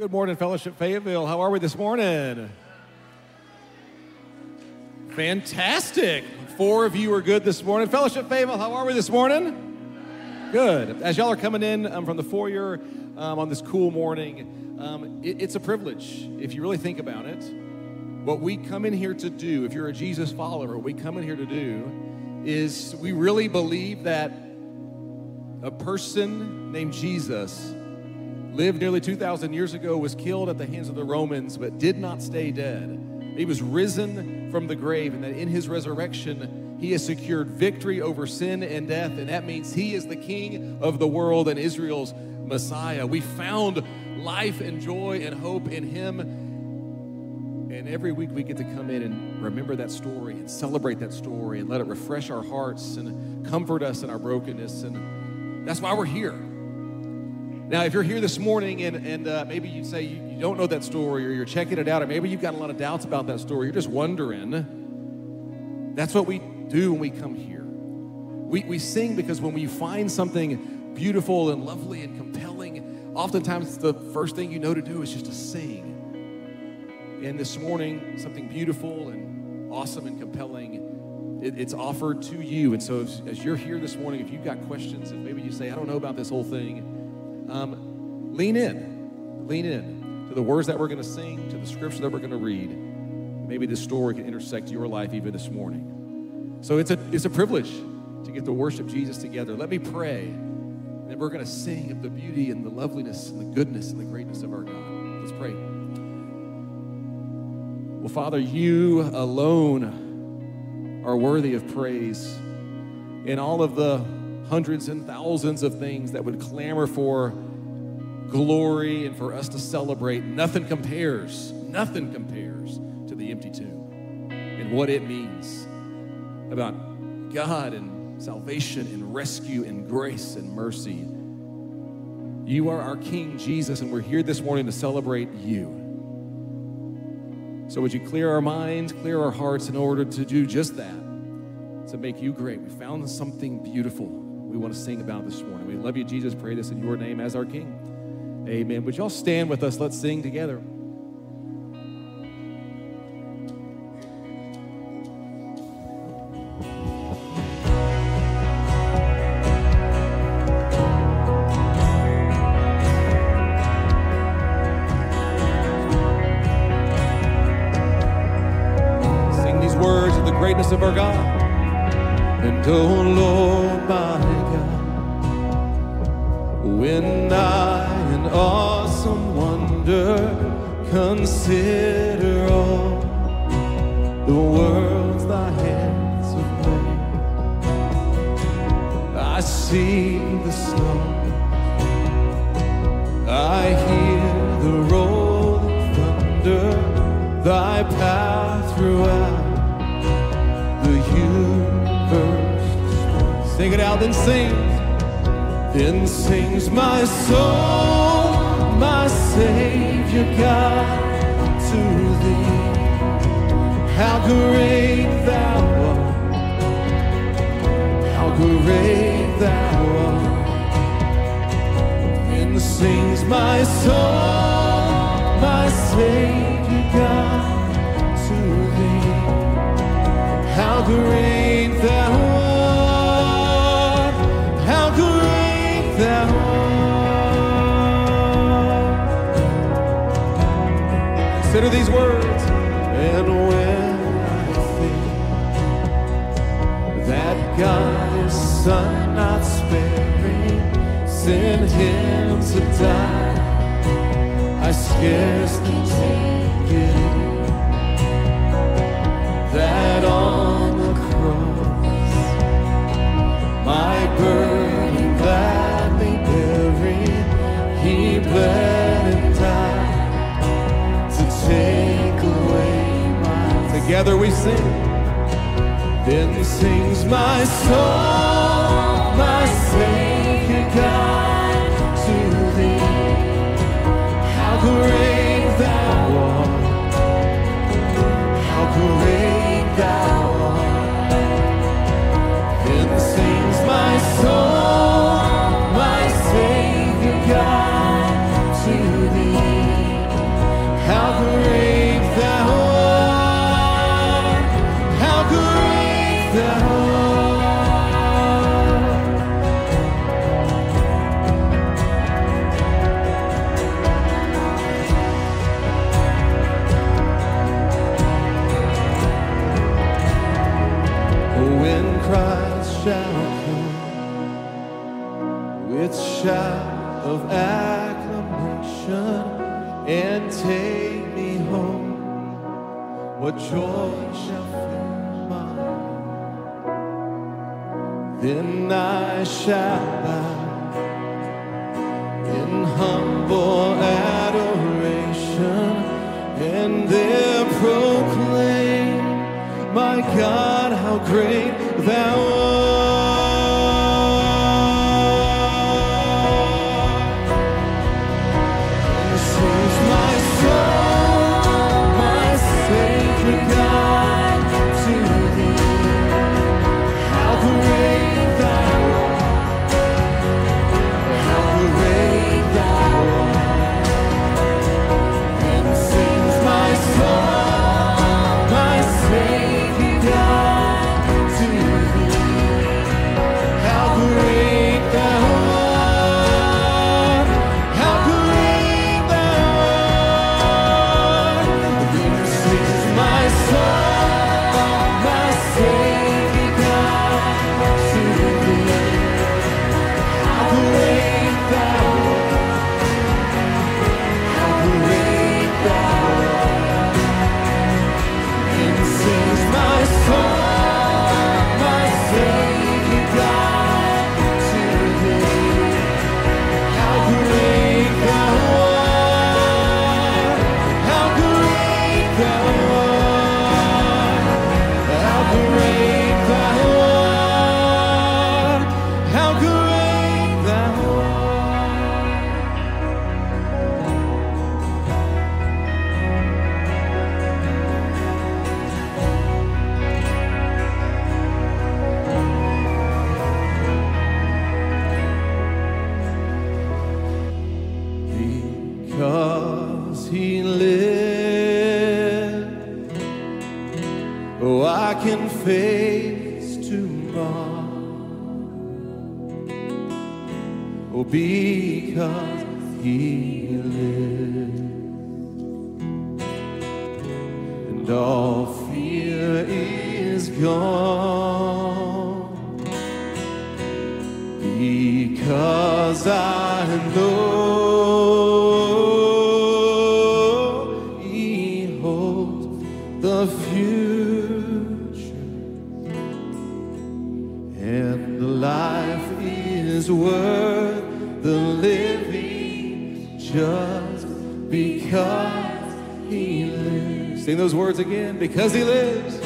Good morning, Fellowship Fayetteville. How are we this morning? Fantastic. Four of you are good this morning. Fellowship Fayetteville, how are we this morning? Good. As y'all are coming in um, from the foyer um, on this cool morning, um, it- it's a privilege if you really think about it. What we come in here to do, if you're a Jesus follower, what we come in here to do is we really believe that a person named Jesus lived nearly 2,000 years ago, was killed at the hands of the Romans, but did not stay dead. He was risen from the grave, and that in his resurrection, he has secured victory over sin and death, and that means he is the king of the world and Israel's Messiah. We found life and joy and hope in him. And every week we get to come in and remember that story and celebrate that story and let it refresh our hearts and comfort us in our brokenness. And that's why we're here. Now, if you're here this morning and, and uh, maybe you say you, you don't know that story or you're checking it out, or maybe you've got a lot of doubts about that story, you're just wondering, that's what we do when we come here. We, we sing because when we find something beautiful and lovely and compelling, oftentimes the first thing you know to do is just to sing. And this morning, something beautiful and awesome and compelling, it, it's offered to you. And so as, as you're here this morning, if you've got questions, and maybe you say, I don't know about this whole thing, um, lean in, lean in to the words that we're going to sing, to the scripture that we're going to read. Maybe this story can intersect your life even this morning. So it's a it's a privilege to get to worship Jesus together. Let me pray, and we're going to sing of the beauty and the loveliness and the goodness and the greatness of our God. Let's pray. Well, Father, you alone are worthy of praise. In all of the hundreds and thousands of things that would clamor for glory and for us to celebrate, nothing compares, nothing compares to the empty tomb and what it means about God and salvation and rescue and grace and mercy. You are our King, Jesus, and we're here this morning to celebrate you. So, would you clear our minds, clear our hearts in order to do just that, to make you great? We found something beautiful we want to sing about this morning. We love you, Jesus. Pray this in your name as our King. Amen. Would y'all stand with us? Let's sing together. Him to and the life is worth the living just because He lives. Sing those words again. Because He lives.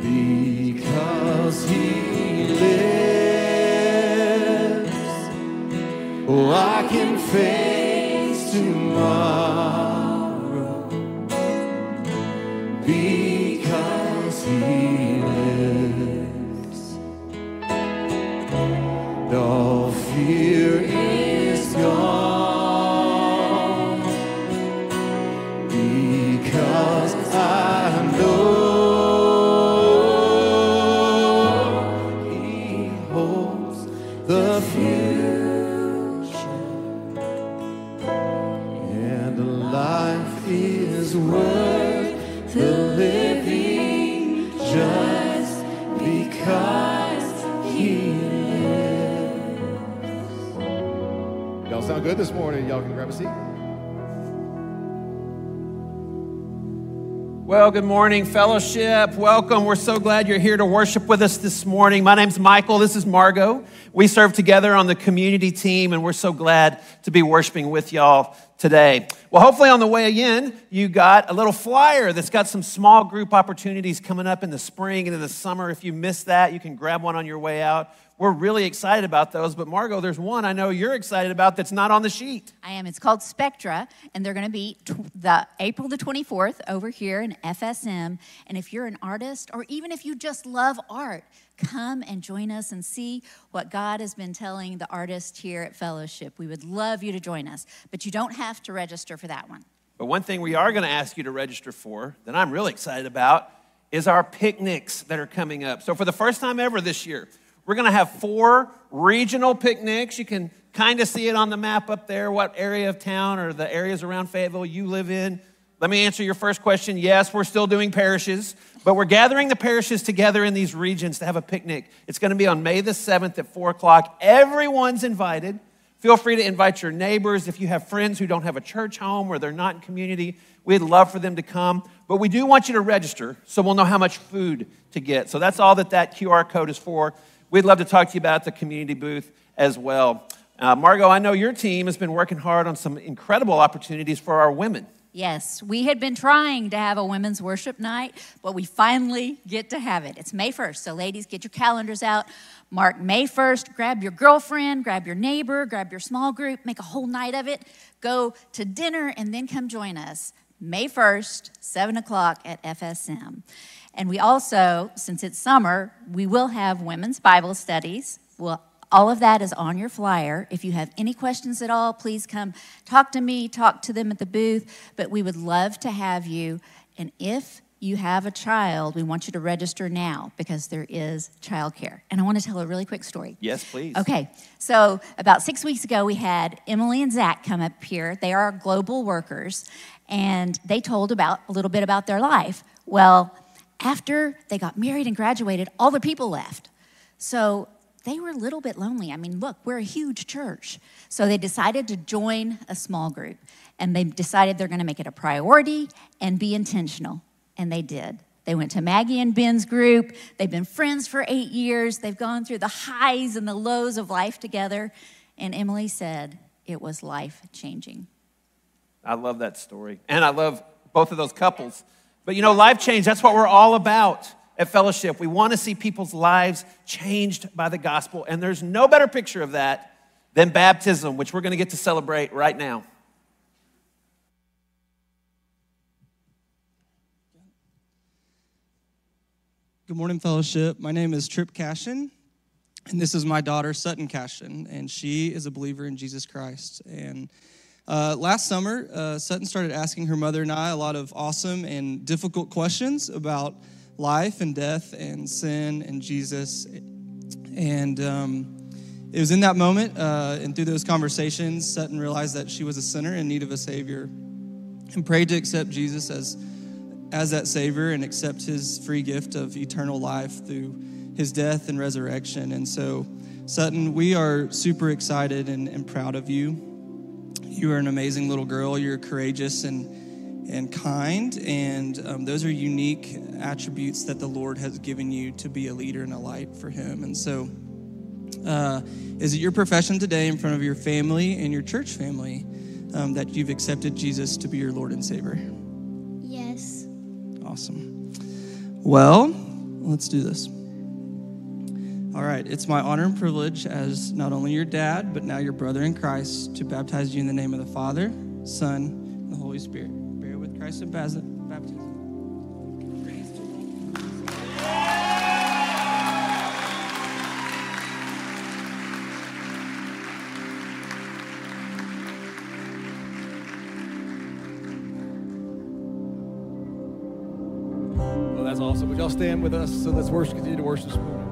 Because he lives, oh, I can face tomorrow. Well, good morning, fellowship. Welcome. We're so glad you're here to worship with us this morning. My name's Michael. This is Margot. We serve together on the community team, and we're so glad to be worshiping with y'all today. Well, hopefully, on the way in, you got a little flyer that's got some small group opportunities coming up in the spring and in the summer. If you missed that, you can grab one on your way out. We're really excited about those. But, Margot, there's one I know you're excited about that's not on the sheet. I am. It's called Spectra, and they're going to be tw- the April the 24th over here in FSM. And if you're an artist, or even if you just love art, come and join us and see what God has been telling the artists here at Fellowship. We would love you to join us, but you don't have to register for that one. But one thing we are going to ask you to register for that I'm really excited about is our picnics that are coming up. So, for the first time ever this year, we're going to have four regional picnics. You can kind of see it on the map up there, what area of town or the areas around Fayetteville you live in. Let me answer your first question. Yes, we're still doing parishes, but we're gathering the parishes together in these regions to have a picnic. It's going to be on May the 7th at 4 o'clock. Everyone's invited Feel free to invite your neighbors. If you have friends who don't have a church home or they're not in community, we'd love for them to come. But we do want you to register so we'll know how much food to get. So that's all that that QR code is for. We'd love to talk to you about the community booth as well. Uh, Margot, I know your team has been working hard on some incredible opportunities for our women. Yes, we had been trying to have a women's worship night, but we finally get to have it. It's May 1st, so ladies, get your calendars out. Mark May 1st, grab your girlfriend, grab your neighbor, grab your small group, make a whole night of it. Go to dinner and then come join us. May 1st, 7 o'clock at FSM. And we also, since it's summer, we will have women's Bible studies. We'll all of that is on your flyer. If you have any questions at all, please come talk to me, talk to them at the booth. But we would love to have you. And if you have a child, we want you to register now because there is childcare. And I want to tell a really quick story. Yes, please. Okay, so about six weeks ago, we had Emily and Zach come up here. They are global workers, and they told about a little bit about their life. Well, after they got married and graduated, all the people left. So they were a little bit lonely. I mean, look, we're a huge church. So they decided to join a small group and they decided they're going to make it a priority and be intentional. And they did. They went to Maggie and Ben's group. They've been friends for eight years. They've gone through the highs and the lows of life together. And Emily said it was life changing. I love that story. And I love both of those couples. But you know, life change, that's what we're all about at Fellowship. We want to see people's lives changed by the gospel, and there's no better picture of that than baptism, which we're going to get to celebrate right now. Good morning, Fellowship. My name is Trip Cashin, and this is my daughter, Sutton Cashin, and she is a believer in Jesus Christ. And uh, last summer, uh, Sutton started asking her mother and I a lot of awesome and difficult questions about life and death and sin and Jesus. And um, it was in that moment uh, and through those conversations, Sutton realized that she was a sinner in need of a Savior and prayed to accept Jesus as, as that Savior and accept his free gift of eternal life through his death and resurrection. And so, Sutton, we are super excited and, and proud of you. You are an amazing little girl. You're courageous and and kind, and um, those are unique attributes that the Lord has given you to be a leader and a light for Him. And so, uh, is it your profession today in front of your family and your church family um, that you've accepted Jesus to be your Lord and Savior? Yes. Awesome. Well, let's do this. All right, it's my honor and privilege as not only your dad, but now your brother in Christ to baptize you in the name of the Father, Son, and the Holy Spirit. Bear with Christ of baptism. Well, that's awesome. Would y'all stand with us? So let's worship, continue to worship this morning.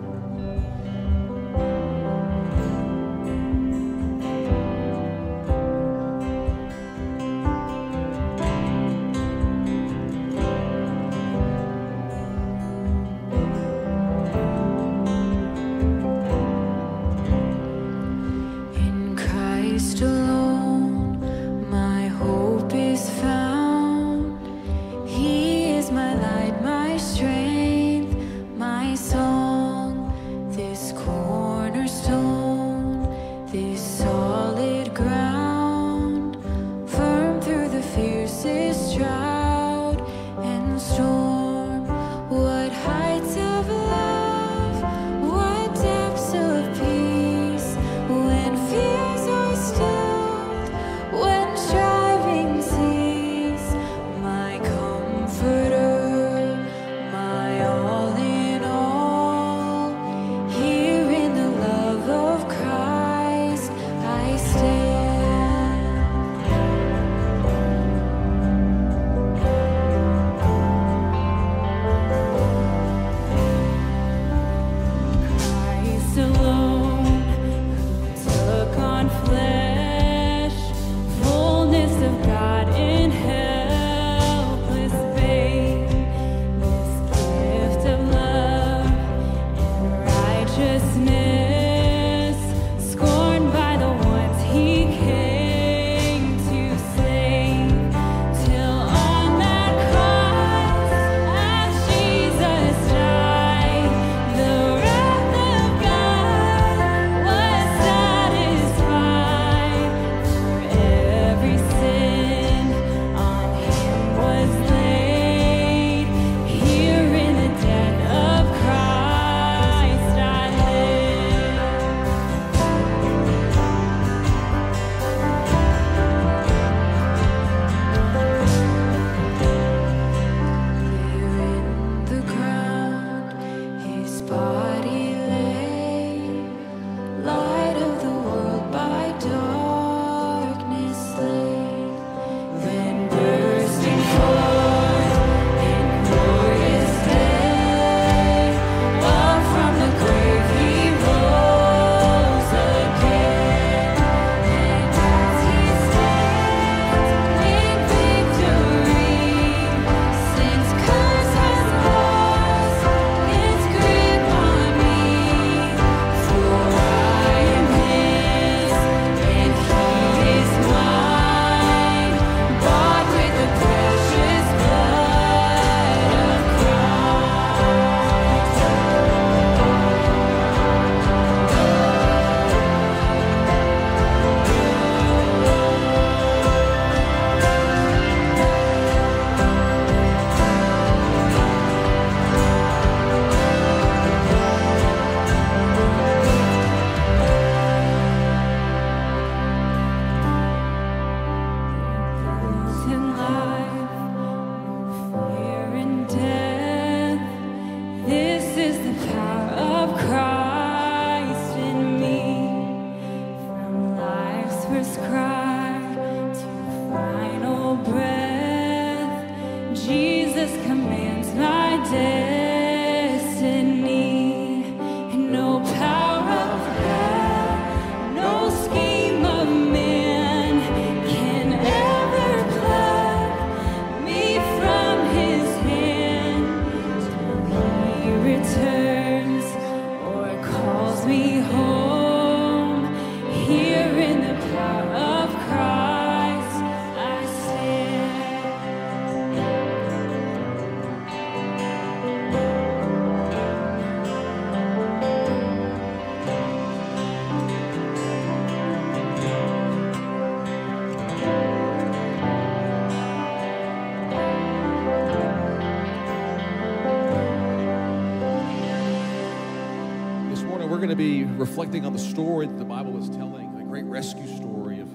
We're going to be reflecting on the story that the Bible is telling, the great rescue story of,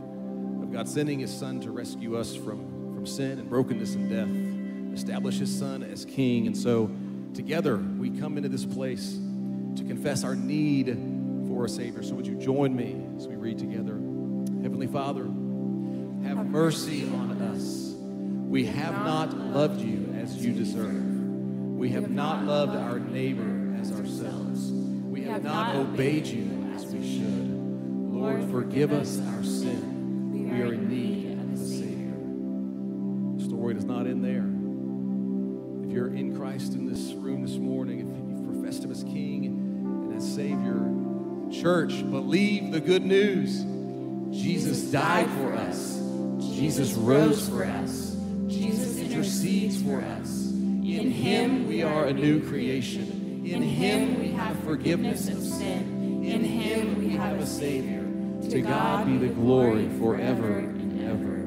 of God sending his son to rescue us from, from sin and brokenness and death, establish his son as king. And so together we come into this place to confess our need for a Savior. So would you join me as we read together? Heavenly Father, have mercy on us. We have not loved you as you deserve. We have not loved our neighbor as ourselves. We have not obeyed you as we should. Lord, forgive us our sin. We are in need of a Savior. The story does not end there. If you're in Christ in this room this morning, if you've professed Him as King and as Savior, church, believe the good news. Jesus died for us. Jesus rose for us. Jesus intercedes for us. In Him we are a new creation. In Him have forgiveness of sin. In Him we have a Savior. To God be the glory forever and ever.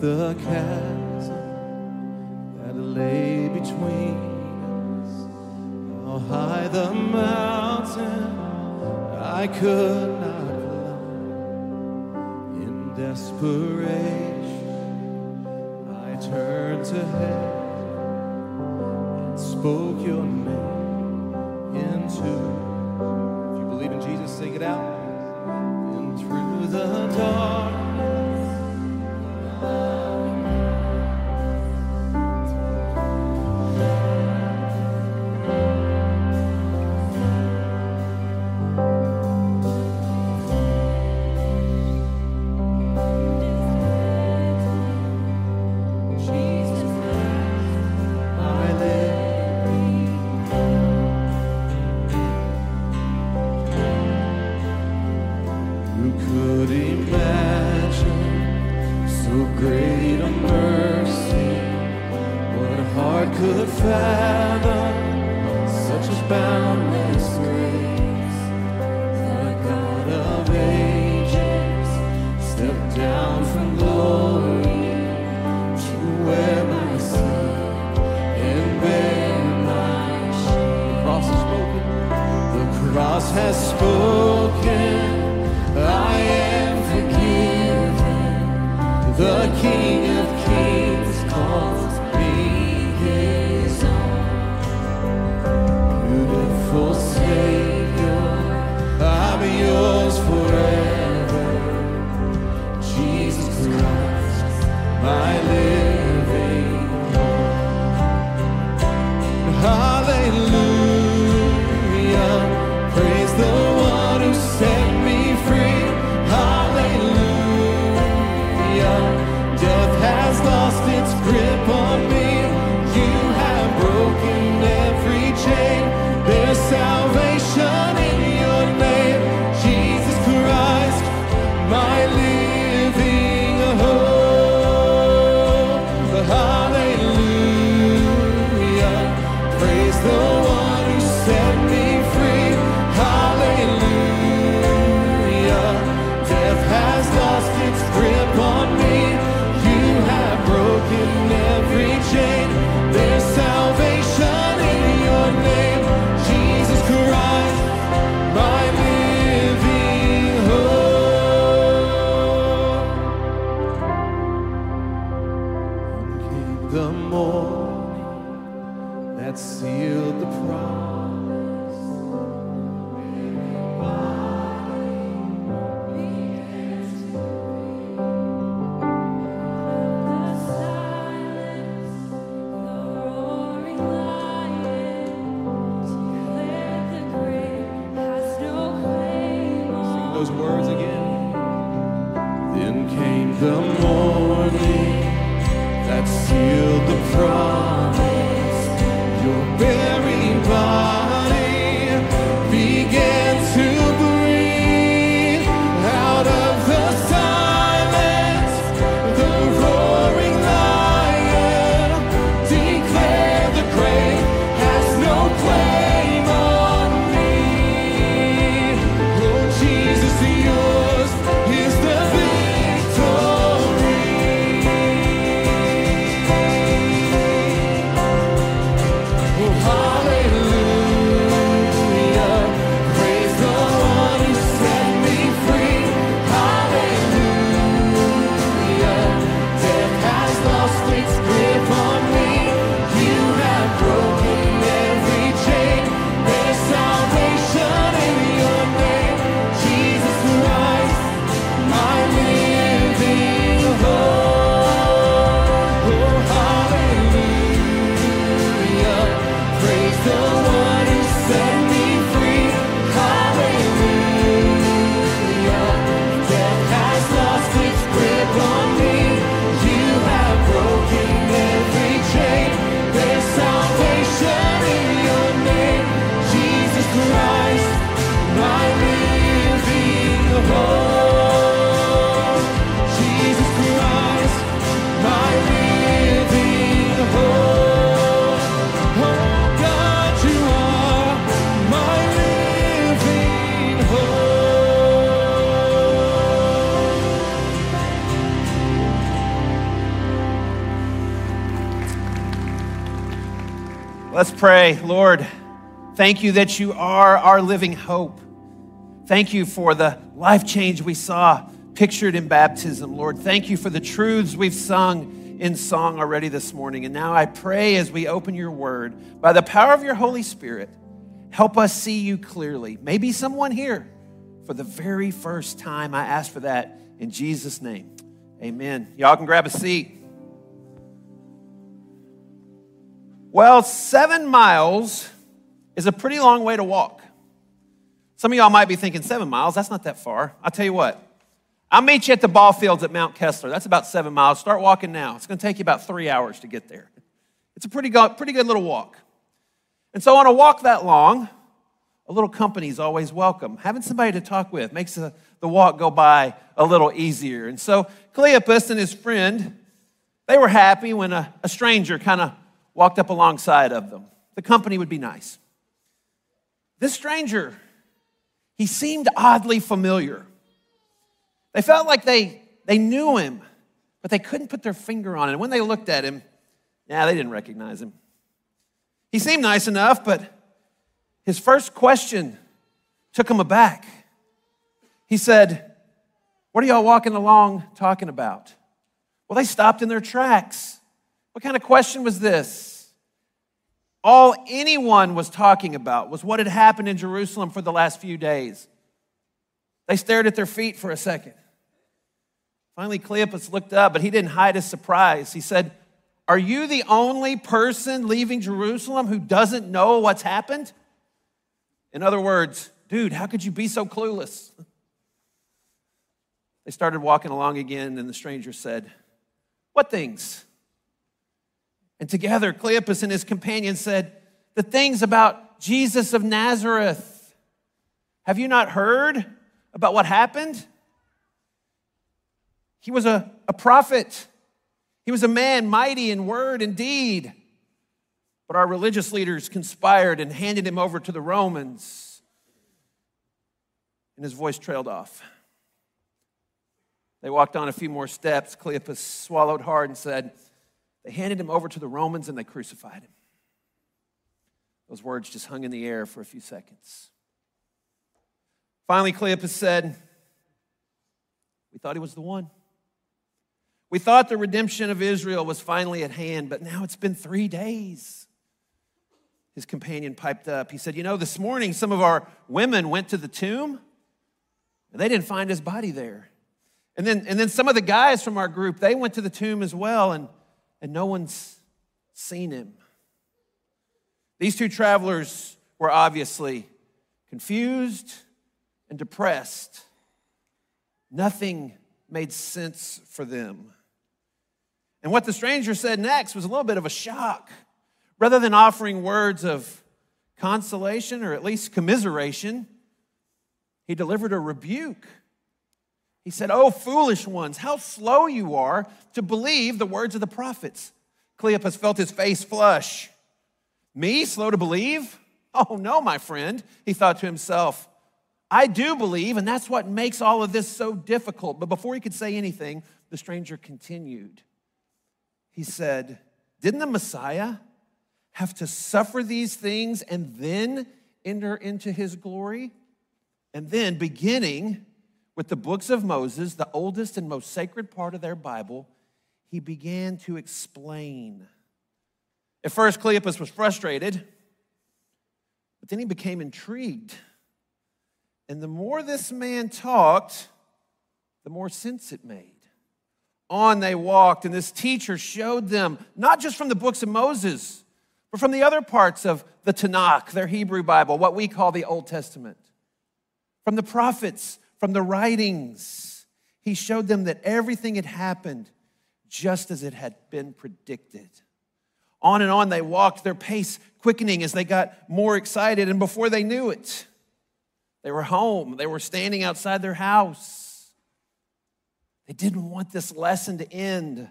The chasm Let's pray. Lord, thank you that you are our living hope. Thank you for the life change we saw pictured in baptism, Lord. Thank you for the truths we've sung in song already this morning. And now I pray as we open your word, by the power of your Holy Spirit, help us see you clearly. Maybe someone here for the very first time. I ask for that in Jesus' name. Amen. Y'all can grab a seat. Well, seven miles is a pretty long way to walk. Some of y'all might be thinking, seven miles, that's not that far. I'll tell you what, I'll meet you at the ball fields at Mount Kessler. That's about seven miles. Start walking now. It's going to take you about three hours to get there. It's a pretty good, pretty good little walk. And so, on a walk that long, a little company is always welcome. Having somebody to talk with makes the, the walk go by a little easier. And so, Cleopas and his friend, they were happy when a, a stranger kind of walked up alongside of them. The company would be nice. This stranger, he seemed oddly familiar. They felt like they, they knew him, but they couldn't put their finger on it. And when they looked at him, yeah, they didn't recognize him. He seemed nice enough, but his first question took him aback. He said, What are y'all walking along talking about? Well, they stopped in their tracks. What kind of question was this? All anyone was talking about was what had happened in Jerusalem for the last few days. They stared at their feet for a second. Finally, Cleopas looked up, but he didn't hide his surprise. He said, Are you the only person leaving Jerusalem who doesn't know what's happened? In other words, dude, how could you be so clueless? They started walking along again, and the stranger said, What things? And together, Cleopas and his companions said, The things about Jesus of Nazareth. Have you not heard about what happened? He was a, a prophet, he was a man mighty in word and deed. But our religious leaders conspired and handed him over to the Romans. And his voice trailed off. They walked on a few more steps. Cleopas swallowed hard and said, they handed him over to the Romans and they crucified him. Those words just hung in the air for a few seconds. Finally, Cleopas said, We thought he was the one. We thought the redemption of Israel was finally at hand, but now it's been three days. His companion piped up. He said, You know, this morning some of our women went to the tomb and they didn't find his body there. And then, and then some of the guys from our group, they went to the tomb as well, and and no one's seen him. These two travelers were obviously confused and depressed. Nothing made sense for them. And what the stranger said next was a little bit of a shock. Rather than offering words of consolation or at least commiseration, he delivered a rebuke. He said, Oh, foolish ones, how slow you are to believe the words of the prophets. Cleopas felt his face flush. Me, slow to believe? Oh, no, my friend, he thought to himself. I do believe, and that's what makes all of this so difficult. But before he could say anything, the stranger continued. He said, Didn't the Messiah have to suffer these things and then enter into his glory? And then, beginning with the books of Moses, the oldest and most sacred part of their Bible, he began to explain. At first, Cleopas was frustrated, but then he became intrigued. And the more this man talked, the more sense it made. On they walked, and this teacher showed them, not just from the books of Moses, but from the other parts of the Tanakh, their Hebrew Bible, what we call the Old Testament, from the prophets, from the writings. He showed them that everything had happened just as it had been predicted. On and on they walked, their pace quickening as they got more excited. And before they knew it, they were home. They were standing outside their house. They didn't want this lesson to end.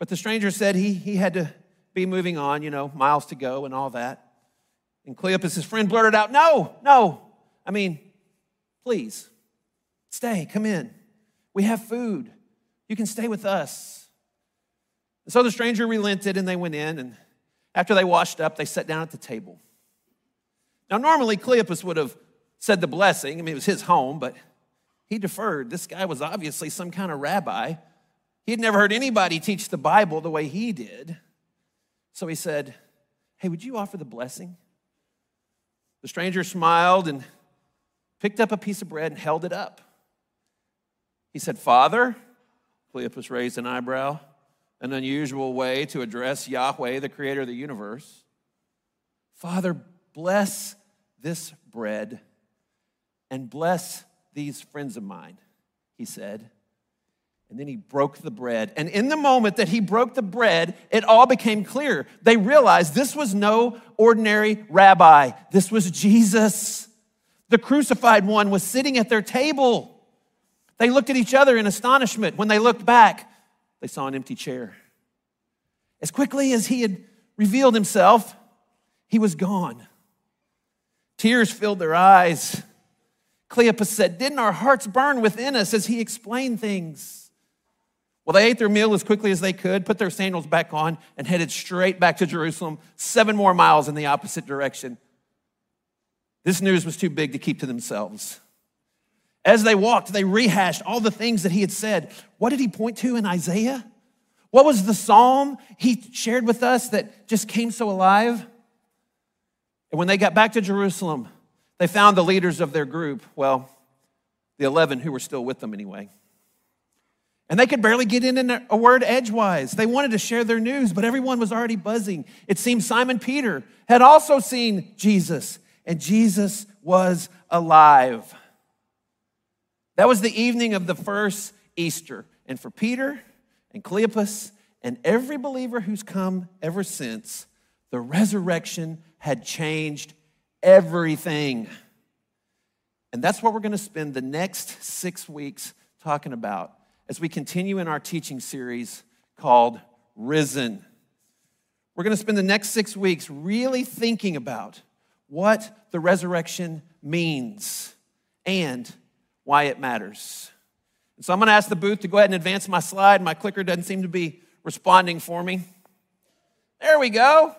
But the stranger said he, he had to be moving on, you know, miles to go and all that. And Cleopas, his friend, blurted out, No, no. I mean, please. Stay, come in. We have food. You can stay with us. And so the stranger relented and they went in. And After they washed up, they sat down at the table. Now, normally Cleopas would have said the blessing. I mean, it was his home, but he deferred. This guy was obviously some kind of rabbi. He had never heard anybody teach the Bible the way he did. So he said, Hey, would you offer the blessing? The stranger smiled and picked up a piece of bread and held it up. He said, Father, Cleopas raised an eyebrow, an unusual way to address Yahweh, the creator of the universe. Father, bless this bread and bless these friends of mine, he said. And then he broke the bread. And in the moment that he broke the bread, it all became clear. They realized this was no ordinary rabbi, this was Jesus. The crucified one was sitting at their table. They looked at each other in astonishment. When they looked back, they saw an empty chair. As quickly as he had revealed himself, he was gone. Tears filled their eyes. Cleopas said, Didn't our hearts burn within us as he explained things? Well, they ate their meal as quickly as they could, put their sandals back on, and headed straight back to Jerusalem, seven more miles in the opposite direction. This news was too big to keep to themselves. As they walked, they rehashed all the things that he had said. What did he point to in Isaiah? What was the psalm he shared with us that just came so alive? And when they got back to Jerusalem, they found the leaders of their group, well, the 11 who were still with them anyway. And they could barely get in a word edgewise. They wanted to share their news, but everyone was already buzzing. It seemed Simon Peter had also seen Jesus, and Jesus was alive. That was the evening of the first Easter. And for Peter and Cleopas and every believer who's come ever since, the resurrection had changed everything. And that's what we're going to spend the next six weeks talking about as we continue in our teaching series called Risen. We're going to spend the next six weeks really thinking about what the resurrection means and why it matters. And so I'm going to ask the booth to go ahead and advance my slide. My clicker doesn't seem to be responding for me. There we go.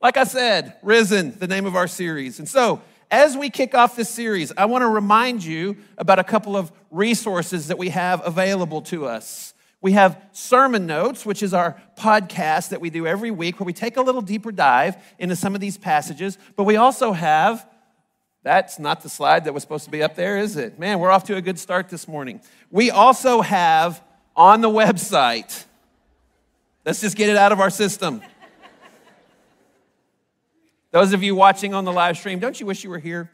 Like I said, Risen, the name of our series. And so, as we kick off this series, I want to remind you about a couple of resources that we have available to us. We have sermon notes, which is our podcast that we do every week where we take a little deeper dive into some of these passages, but we also have that's not the slide that was supposed to be up there, is it? Man, we're off to a good start this morning. We also have on the website, let's just get it out of our system. Those of you watching on the live stream, don't you wish you were here?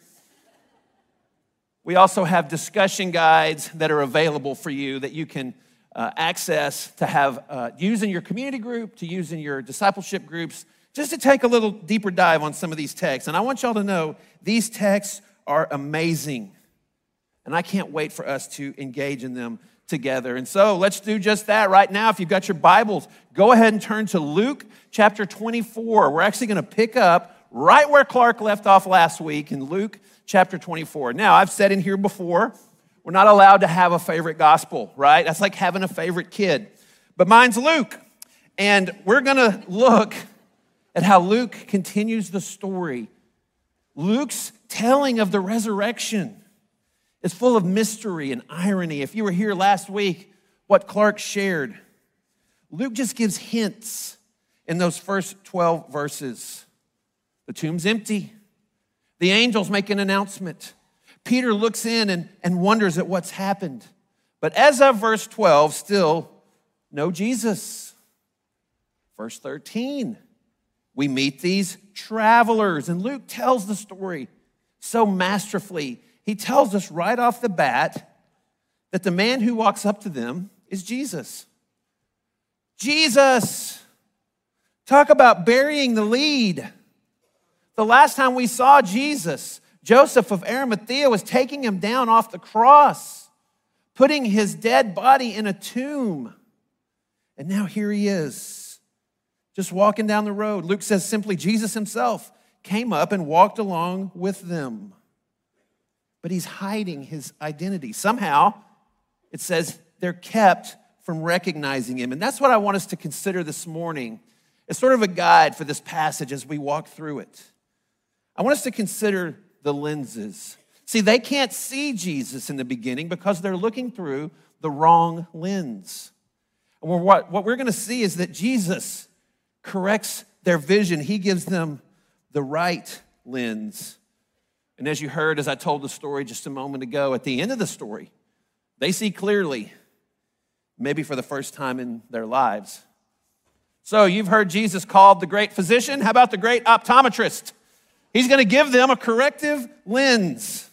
We also have discussion guides that are available for you that you can uh, access to have uh, use in your community group, to use in your discipleship groups, just to take a little deeper dive on some of these texts. And I want y'all to know these texts are amazing. And I can't wait for us to engage in them together. And so let's do just that right now. If you've got your Bibles, go ahead and turn to Luke chapter 24. We're actually going to pick up right where Clark left off last week in Luke chapter 24. Now, I've said in here before, we're not allowed to have a favorite gospel, right? That's like having a favorite kid. But mine's Luke. And we're going to look at how Luke continues the story. Luke's telling of the resurrection is full of mystery and irony. If you were here last week, what Clark shared, Luke just gives hints in those first 12 verses. The tomb's empty. The angels make an announcement. Peter looks in and, and wonders at what's happened. But as of verse 12, still no Jesus. Verse 13, we meet these travelers. And Luke tells the story so masterfully. He tells us right off the bat that the man who walks up to them is Jesus. Jesus! Talk about burying the lead. The last time we saw Jesus, Joseph of Arimathea was taking him down off the cross, putting his dead body in a tomb. And now here he is just walking down the road. Luke says simply, Jesus himself came up and walked along with them. But he's hiding his identity. Somehow, it says they're kept from recognizing him. And that's what I want us to consider this morning as sort of a guide for this passage as we walk through it. I want us to consider the lenses. See, they can't see Jesus in the beginning because they're looking through the wrong lens. And what, what we're going to see is that Jesus corrects their vision, He gives them the right lens. And as you heard, as I told the story just a moment ago, at the end of the story, they see clearly, maybe for the first time in their lives. So you've heard Jesus called the great physician. How about the great optometrist? He's going to give them a corrective lens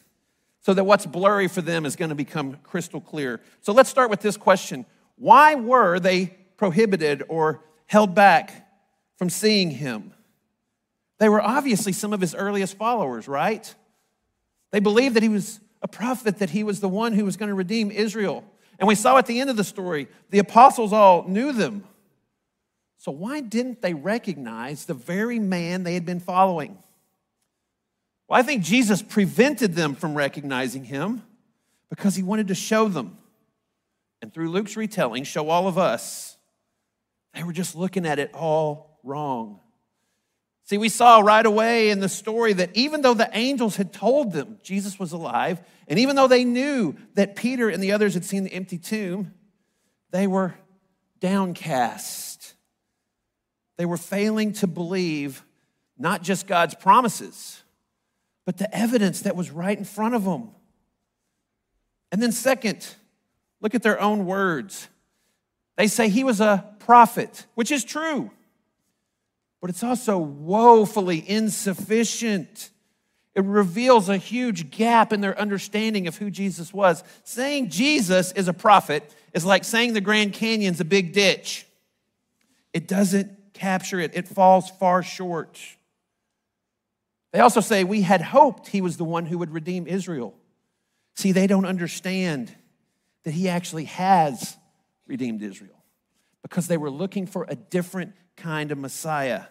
so that what's blurry for them is going to become crystal clear. So let's start with this question Why were they prohibited or held back from seeing him? They were obviously some of his earliest followers, right? They believed that he was a prophet, that he was the one who was going to redeem Israel. And we saw at the end of the story, the apostles all knew them. So, why didn't they recognize the very man they had been following? Well, I think Jesus prevented them from recognizing him because he wanted to show them. And through Luke's retelling, show all of us they were just looking at it all wrong. See, we saw right away in the story that even though the angels had told them Jesus was alive, and even though they knew that Peter and the others had seen the empty tomb, they were downcast. They were failing to believe not just God's promises, but the evidence that was right in front of them. And then, second, look at their own words. They say he was a prophet, which is true but it's also woefully insufficient. It reveals a huge gap in their understanding of who Jesus was. Saying Jesus is a prophet is like saying the Grand Canyon's a big ditch. It doesn't capture it, it falls far short. They also say, We had hoped he was the one who would redeem Israel. See, they don't understand that he actually has redeemed Israel because they were looking for a different kind of Messiah.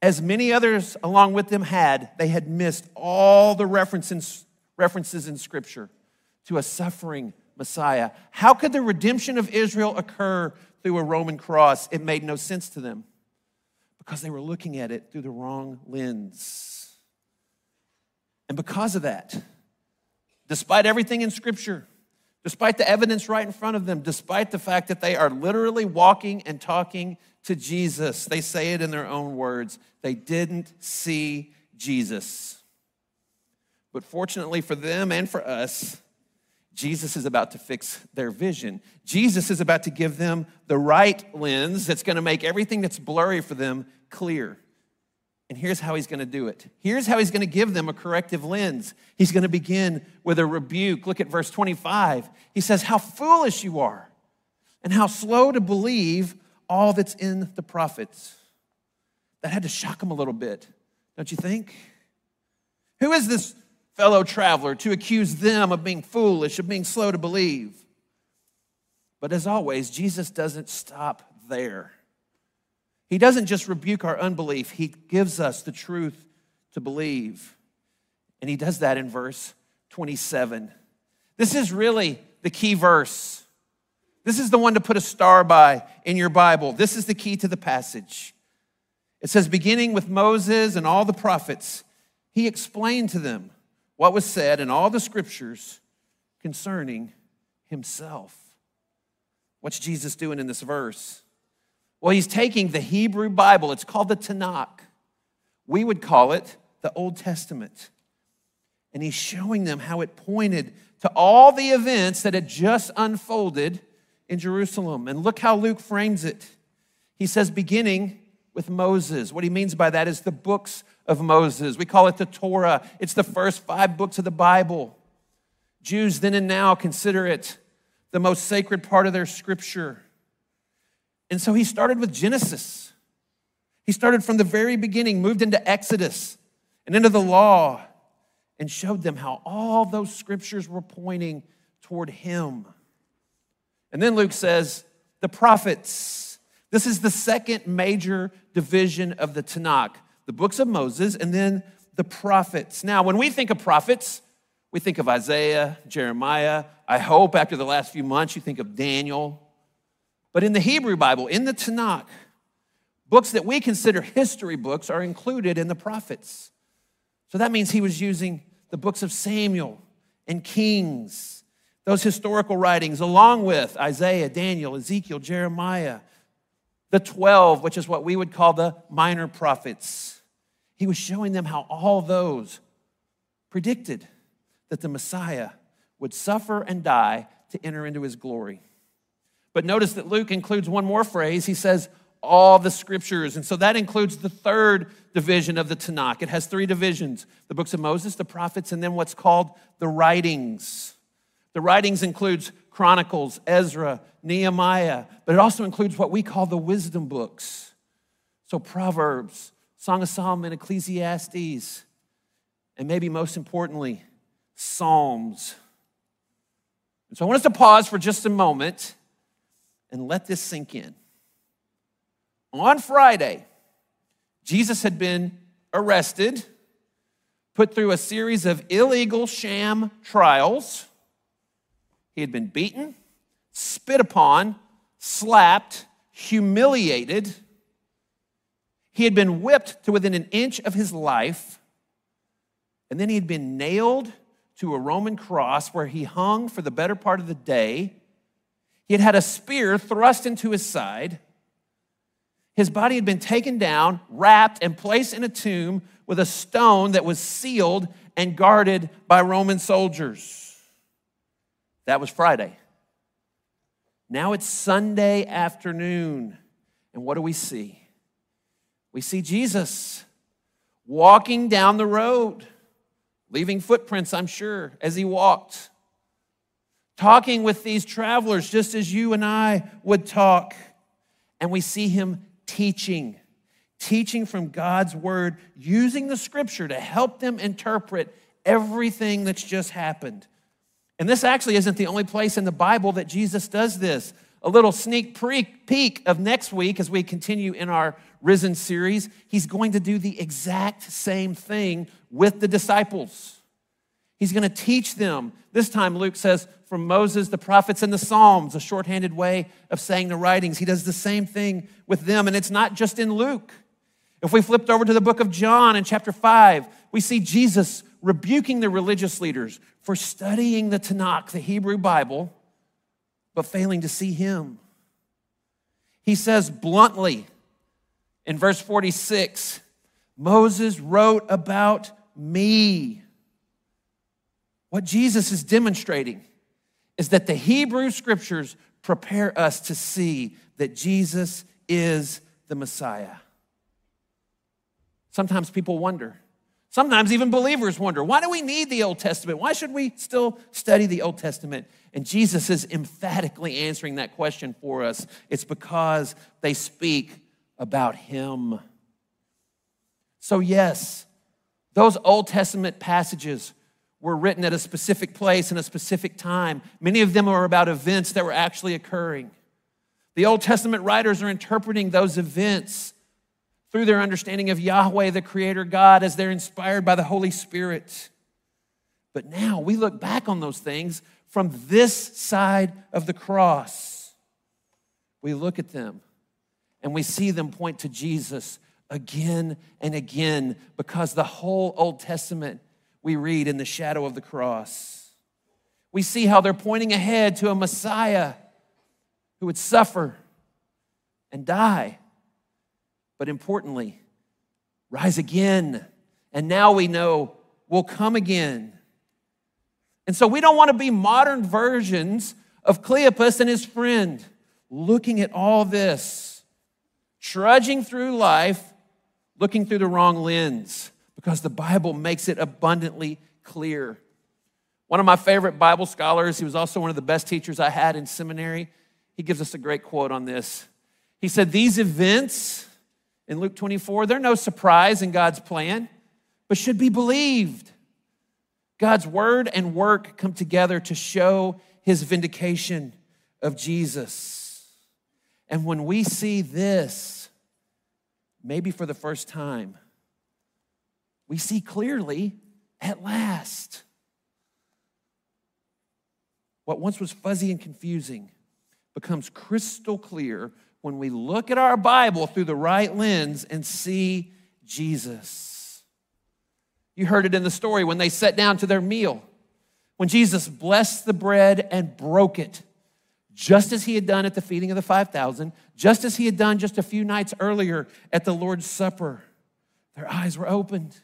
As many others along with them had, they had missed all the references, references in Scripture to a suffering Messiah. How could the redemption of Israel occur through a Roman cross? It made no sense to them because they were looking at it through the wrong lens. And because of that, despite everything in Scripture, despite the evidence right in front of them, despite the fact that they are literally walking and talking to Jesus, they say it in their own words, they didn't see Jesus. But fortunately for them and for us, Jesus is about to fix their vision. Jesus is about to give them the right lens that's going to make everything that's blurry for them clear. And here's how he's going to do it. Here's how he's going to give them a corrective lens. He's going to begin with a rebuke. Look at verse 25. He says, How foolish you are, and how slow to believe all that's in the prophets. That had to shock him a little bit, don't you think? Who is this fellow traveler to accuse them of being foolish, of being slow to believe? But as always, Jesus doesn't stop there. He doesn't just rebuke our unbelief, He gives us the truth to believe. And He does that in verse 27. This is really the key verse. This is the one to put a star by in your Bible. This is the key to the passage. It says, beginning with Moses and all the prophets, he explained to them what was said in all the scriptures concerning himself. What's Jesus doing in this verse? Well, he's taking the Hebrew Bible, it's called the Tanakh. We would call it the Old Testament. And he's showing them how it pointed to all the events that had just unfolded in Jerusalem. And look how Luke frames it. He says, beginning with Moses. What he means by that is the books of Moses. We call it the Torah, it's the first five books of the Bible. Jews then and now consider it the most sacred part of their scripture. And so he started with Genesis. He started from the very beginning, moved into Exodus and into the law, and showed them how all those scriptures were pointing toward him. And then Luke says, the prophets. This is the second major division of the Tanakh the books of Moses, and then the prophets. Now, when we think of prophets, we think of Isaiah, Jeremiah. I hope after the last few months you think of Daniel, but in the Hebrew Bible, in the Tanakh, books that we consider history books are included in the prophets. So that means he was using the books of Samuel and Kings, those historical writings, along with Isaiah, Daniel, Ezekiel, Jeremiah, the 12, which is what we would call the minor prophets. He was showing them how all those predicted that the Messiah would suffer and die to enter into his glory. But notice that Luke includes one more phrase. He says, all the scriptures. And so that includes the third division of the Tanakh. It has three divisions the books of Moses, the prophets, and then what's called the writings. The writings includes Chronicles, Ezra, Nehemiah, but it also includes what we call the wisdom books. So Proverbs, Song of Solomon, Ecclesiastes, and maybe most importantly, Psalms. And so I want us to pause for just a moment and let this sink in. On Friday, Jesus had been arrested, put through a series of illegal sham trials. He had been beaten, spit upon, slapped, humiliated. He had been whipped to within an inch of his life. And then he had been nailed to a Roman cross where he hung for the better part of the day. He had had a spear thrust into his side. His body had been taken down, wrapped, and placed in a tomb with a stone that was sealed and guarded by Roman soldiers. That was Friday. Now it's Sunday afternoon. And what do we see? We see Jesus walking down the road, leaving footprints, I'm sure, as he walked, talking with these travelers just as you and I would talk. And we see him teaching, teaching from God's word, using the scripture to help them interpret everything that's just happened. And this actually isn't the only place in the Bible that Jesus does this. A little sneak peek of next week as we continue in our Risen series, he's going to do the exact same thing with the disciples. He's going to teach them. This time, Luke says, from Moses, the prophets, and the Psalms, a shorthanded way of saying the writings. He does the same thing with them, and it's not just in Luke. If we flipped over to the book of John in chapter 5, we see Jesus rebuking the religious leaders for studying the Tanakh, the Hebrew Bible, but failing to see him. He says bluntly in verse 46 Moses wrote about me. What Jesus is demonstrating is that the Hebrew scriptures prepare us to see that Jesus is the Messiah. Sometimes people wonder, sometimes even believers wonder, why do we need the Old Testament? Why should we still study the Old Testament? And Jesus is emphatically answering that question for us. It's because they speak about Him. So, yes, those Old Testament passages were written at a specific place in a specific time. Many of them are about events that were actually occurring. The Old Testament writers are interpreting those events through their understanding of Yahweh, the Creator God, as they're inspired by the Holy Spirit. But now we look back on those things from this side of the cross. We look at them and we see them point to Jesus again and again because the whole Old Testament we read in the shadow of the cross. We see how they're pointing ahead to a Messiah who would suffer and die, but importantly, rise again. And now we know will come again. And so we don't want to be modern versions of Cleopas and his friend, looking at all this, trudging through life, looking through the wrong lens because the Bible makes it abundantly clear. One of my favorite Bible scholars, he was also one of the best teachers I had in seminary, he gives us a great quote on this. He said, These events in Luke 24, they're no surprise in God's plan, but should be believed. God's word and work come together to show his vindication of Jesus. And when we see this, maybe for the first time, we see clearly at last. What once was fuzzy and confusing becomes crystal clear when we look at our Bible through the right lens and see Jesus. You heard it in the story when they sat down to their meal, when Jesus blessed the bread and broke it, just as he had done at the feeding of the 5,000, just as he had done just a few nights earlier at the Lord's Supper. Their eyes were opened.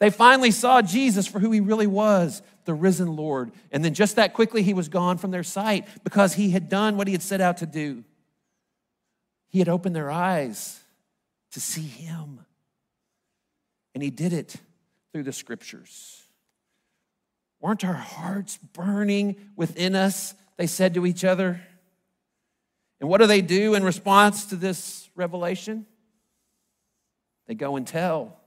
They finally saw Jesus for who he really was, the risen Lord. And then just that quickly, he was gone from their sight because he had done what he had set out to do. He had opened their eyes to see him. And he did it through the scriptures. Weren't our hearts burning within us? They said to each other. And what do they do in response to this revelation? They go and tell.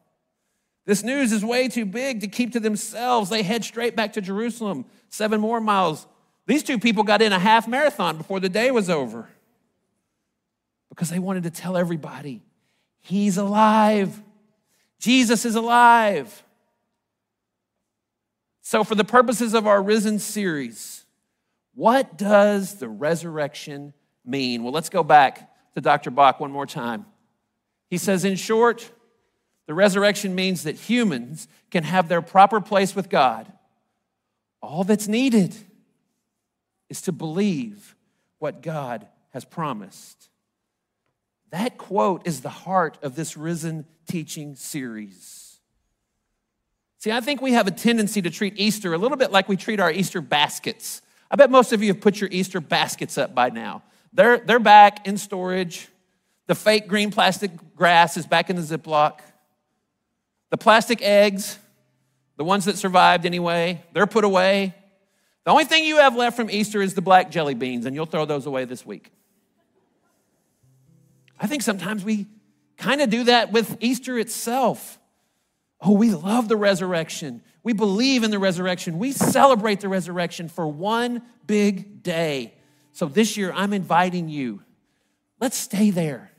This news is way too big to keep to themselves. They head straight back to Jerusalem, seven more miles. These two people got in a half marathon before the day was over because they wanted to tell everybody He's alive. Jesus is alive. So, for the purposes of our Risen series, what does the resurrection mean? Well, let's go back to Dr. Bock one more time. He says, in short, the resurrection means that humans can have their proper place with God. All that's needed is to believe what God has promised. That quote is the heart of this risen teaching series. See, I think we have a tendency to treat Easter a little bit like we treat our Easter baskets. I bet most of you have put your Easter baskets up by now. They're, they're back in storage. The fake green plastic grass is back in the Ziploc. The plastic eggs, the ones that survived anyway, they're put away. The only thing you have left from Easter is the black jelly beans, and you'll throw those away this week. I think sometimes we kind of do that with Easter itself. Oh, we love the resurrection. We believe in the resurrection. We celebrate the resurrection for one big day. So this year, I'm inviting you. Let's stay there.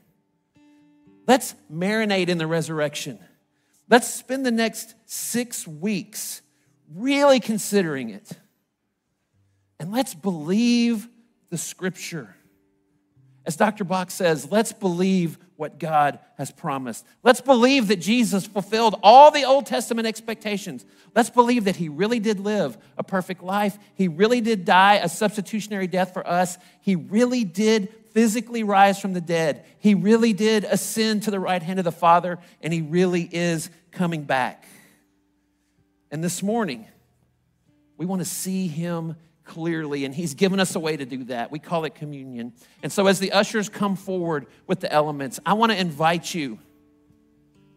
Let's marinate in the resurrection. Let's spend the next six weeks really considering it. And let's believe the scripture. As Dr. Bock says, let's believe what God has promised. Let's believe that Jesus fulfilled all the Old Testament expectations. Let's believe that he really did live a perfect life. He really did die a substitutionary death for us. He really did physically rise from the dead. He really did ascend to the right hand of the Father, and he really is coming back. And this morning, we want to see him clearly, and He's given us a way to do that. We call it communion. And so, as the ushers come forward with the elements, I want to invite you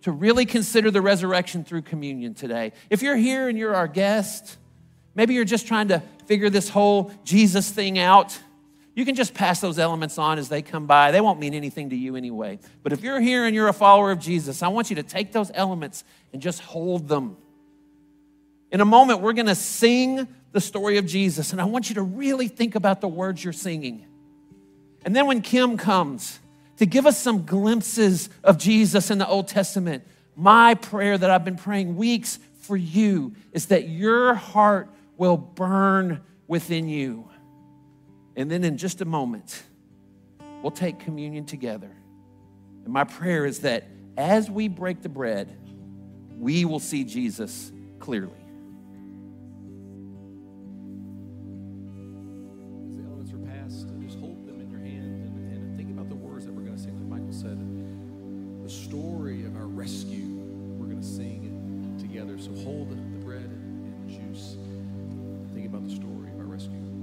to really consider the resurrection through communion today. If you're here and you're our guest, maybe you're just trying to figure this whole Jesus thing out. You can just pass those elements on as they come by. They won't mean anything to you anyway. But if you're here and you're a follower of Jesus, I want you to take those elements and just hold them. In a moment, we're going to sing the story of Jesus. And I want you to really think about the words you're singing. And then when Kim comes to give us some glimpses of Jesus in the Old Testament, my prayer that I've been praying weeks for you is that your heart will burn within you. And then in just a moment, we'll take communion together. And my prayer is that as we break the bread, we will see Jesus clearly. As the elements are passed, just hold them in your and, think about the words that we're going to sing. Like Michael said, the story of our rescue, we're going to sing together. So hold the bread and the juice. Think about the story of our rescue.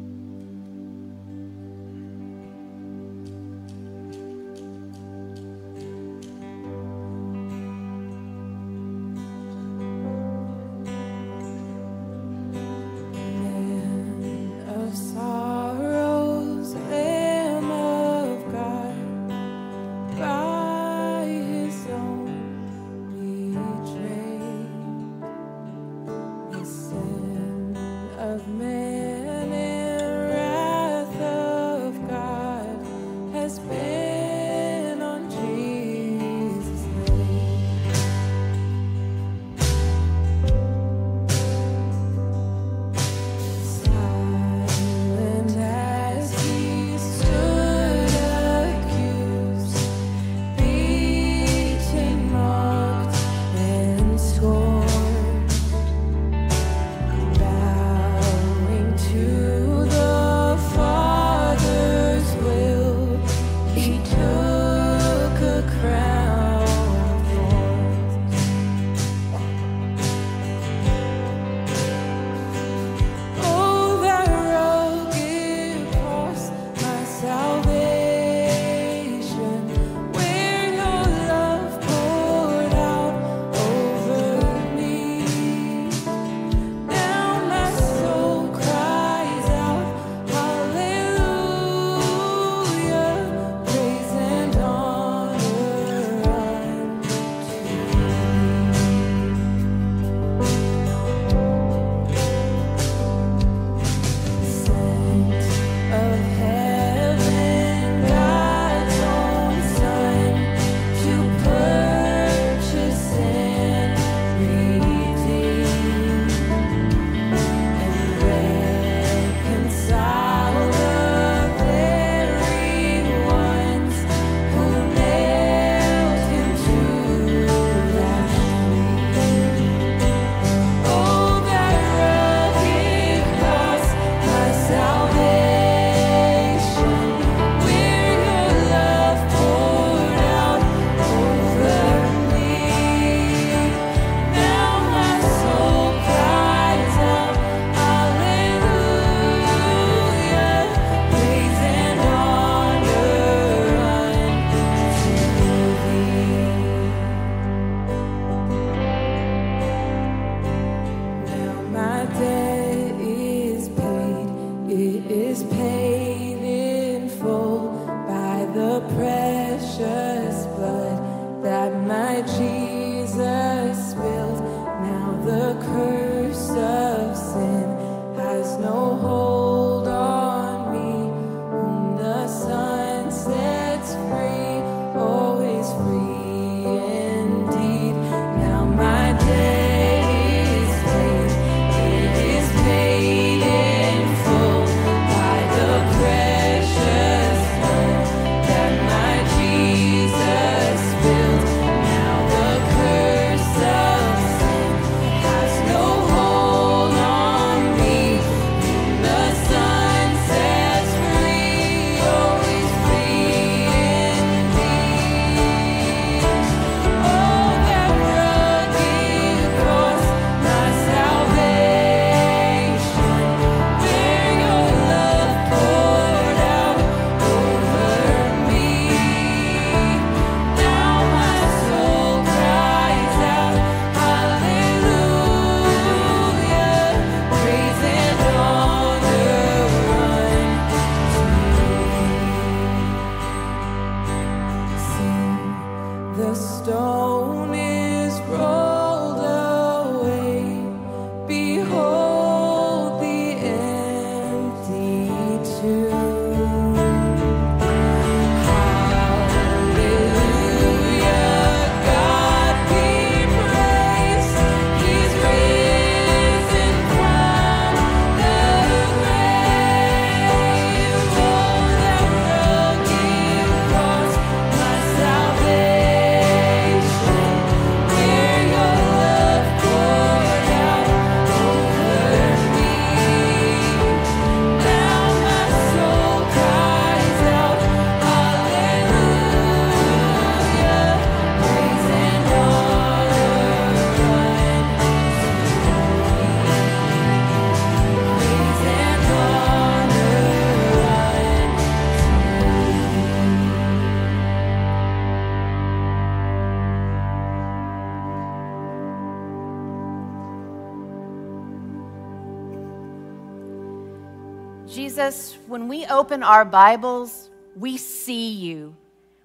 Open our Bibles, we see you.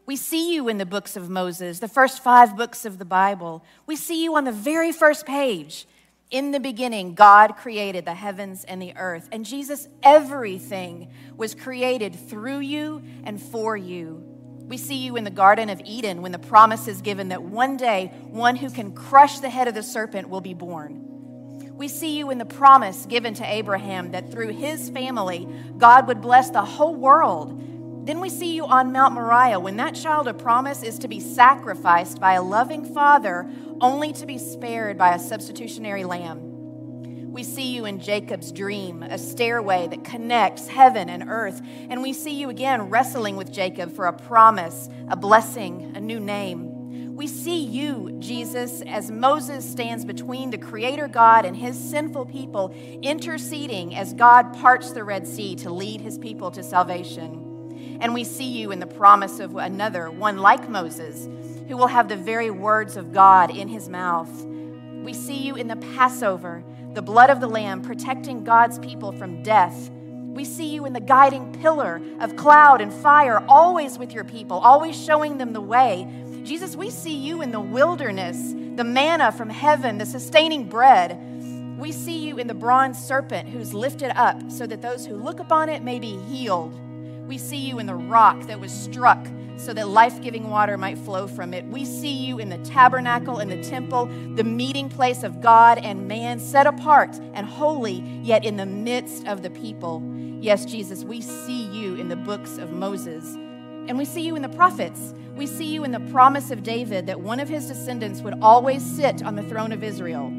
We see you in the books of Moses, the first five books of the Bible. We see you on the very first page. In the beginning, God created the heavens and the earth. And Jesus, everything was created through you and for you. We see you in the Garden of Eden when the promise is given that one day one who can crush the head of the serpent will be born. We see you in the promise given to Abraham that through his family, God would bless the whole world. Then we see you on Mount Moriah when that child of promise is to be sacrificed by a loving father, only to be spared by a substitutionary lamb. We see you in Jacob's dream, a stairway that connects heaven and earth. And we see you again wrestling with Jacob for a promise, a blessing, a new name. We see you, Jesus, as Moses stands between the Creator God and his sinful people, interceding as God parts the Red Sea to lead his people to salvation. And we see you in the promise of another, one like Moses, who will have the very words of God in his mouth. We see you in the Passover, the blood of the Lamb protecting God's people from death. We see you in the guiding pillar of cloud and fire, always with your people, always showing them the way. Jesus, we see you in the wilderness, the manna from heaven, the sustaining bread. We see you in the bronze serpent who's lifted up so that those who look upon it may be healed. We see you in the rock that was struck so that life giving water might flow from it. We see you in the tabernacle and the temple, the meeting place of God and man, set apart and holy, yet in the midst of the people. Yes, Jesus, we see you in the books of Moses. And we see you in the prophets. We see you in the promise of David that one of his descendants would always sit on the throne of Israel.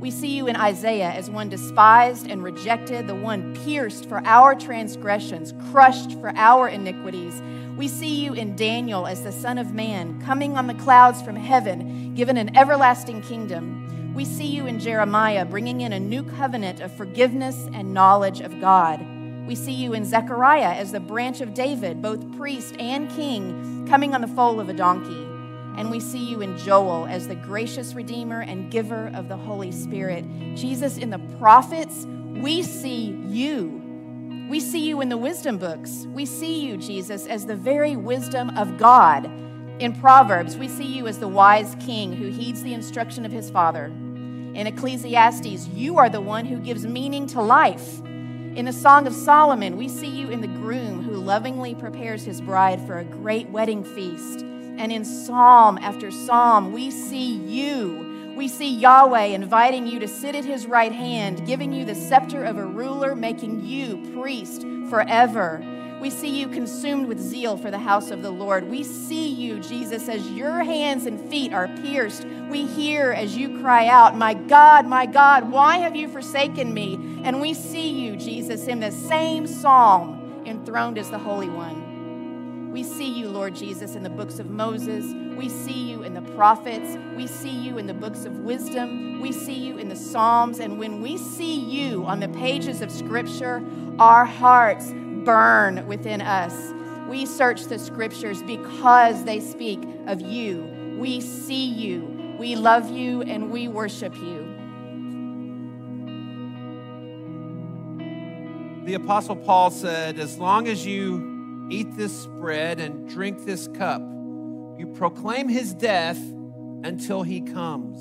We see you in Isaiah as one despised and rejected, the one pierced for our transgressions, crushed for our iniquities. We see you in Daniel as the Son of Man, coming on the clouds from heaven, given an everlasting kingdom. We see you in Jeremiah, bringing in a new covenant of forgiveness and knowledge of God. We see you in Zechariah as the branch of David, both priest and king, coming on the foal of a donkey. And we see you in Joel as the gracious Redeemer and giver of the Holy Spirit. Jesus, in the prophets, we see you. We see you in the wisdom books. We see you, Jesus, as the very wisdom of God. In Proverbs, we see you as the wise king who heeds the instruction of his father. In Ecclesiastes, you are the one who gives meaning to life. In the Song of Solomon, we see you in the groom who lovingly prepares his bride for a great wedding feast. And in psalm after psalm, we see you. We see Yahweh inviting you to sit at his right hand, giving you the scepter of a ruler, making you priest forever. We see you consumed with zeal for the house of the Lord. We see you, Jesus, as your hands and feet are pierced. We hear as you cry out, My God, my God, why have you forsaken me? And we see you, Jesus, in the same psalm, enthroned as the Holy One. We see you, Lord Jesus, in the books of Moses. We see you in the prophets. We see you in the books of wisdom. We see you in the Psalms. And when we see you on the pages of Scripture, our hearts burn within us. We search the Scriptures because they speak of you. We see you. We love you and we worship you. The Apostle Paul said, As long as you eat this bread and drink this cup, you proclaim his death until he comes.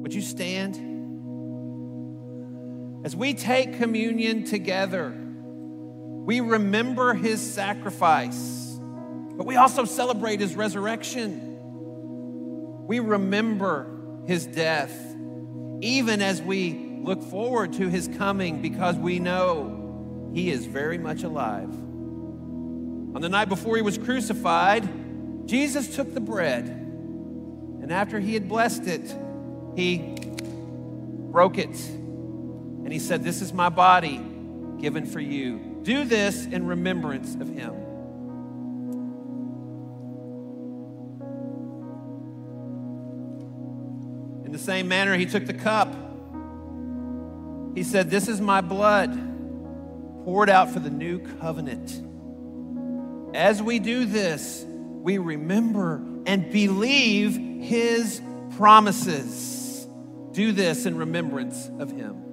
Would you stand? As we take communion together, we remember his sacrifice, but we also celebrate his resurrection. We remember his death, even as we look forward to his coming because we know he is very much alive. On the night before he was crucified, Jesus took the bread, and after he had blessed it, he broke it, and he said, This is my body given for you. Do this in remembrance of him. In the same manner, he took the cup. He said, This is my blood poured out for the new covenant. As we do this, we remember and believe his promises. Do this in remembrance of him.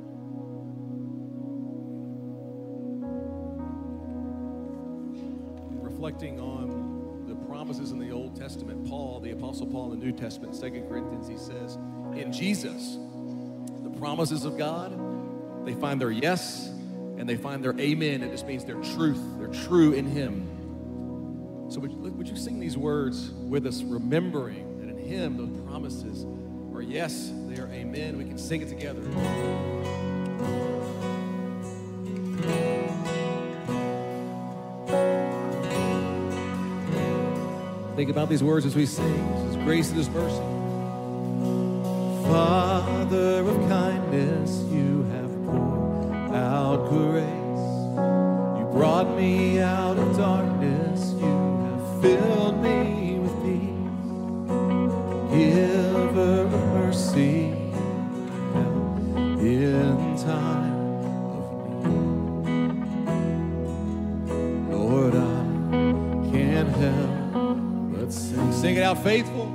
reflecting on the promises in the Old Testament, Paul, the Apostle Paul in the New Testament, 2 Corinthians, he says, in Jesus, the promises of God, they find their yes and they find their amen. It just means they're truth, they're true in Him. So, would you, would you sing these words with us, remembering that in Him, those promises are yes, they are amen. We can sing it together. Think about these words as we sing. This is grace and this mercy. Father of kindness, you have grace. You brought me out of darkness, you have filled me with peace. Giver of mercy, in time of need. Lord, I can't help but sing. Sing it out. Faithful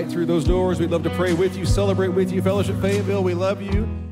right through those doors. We'd love to pray with you, celebrate with you, Fellowship Fayetteville. We love you.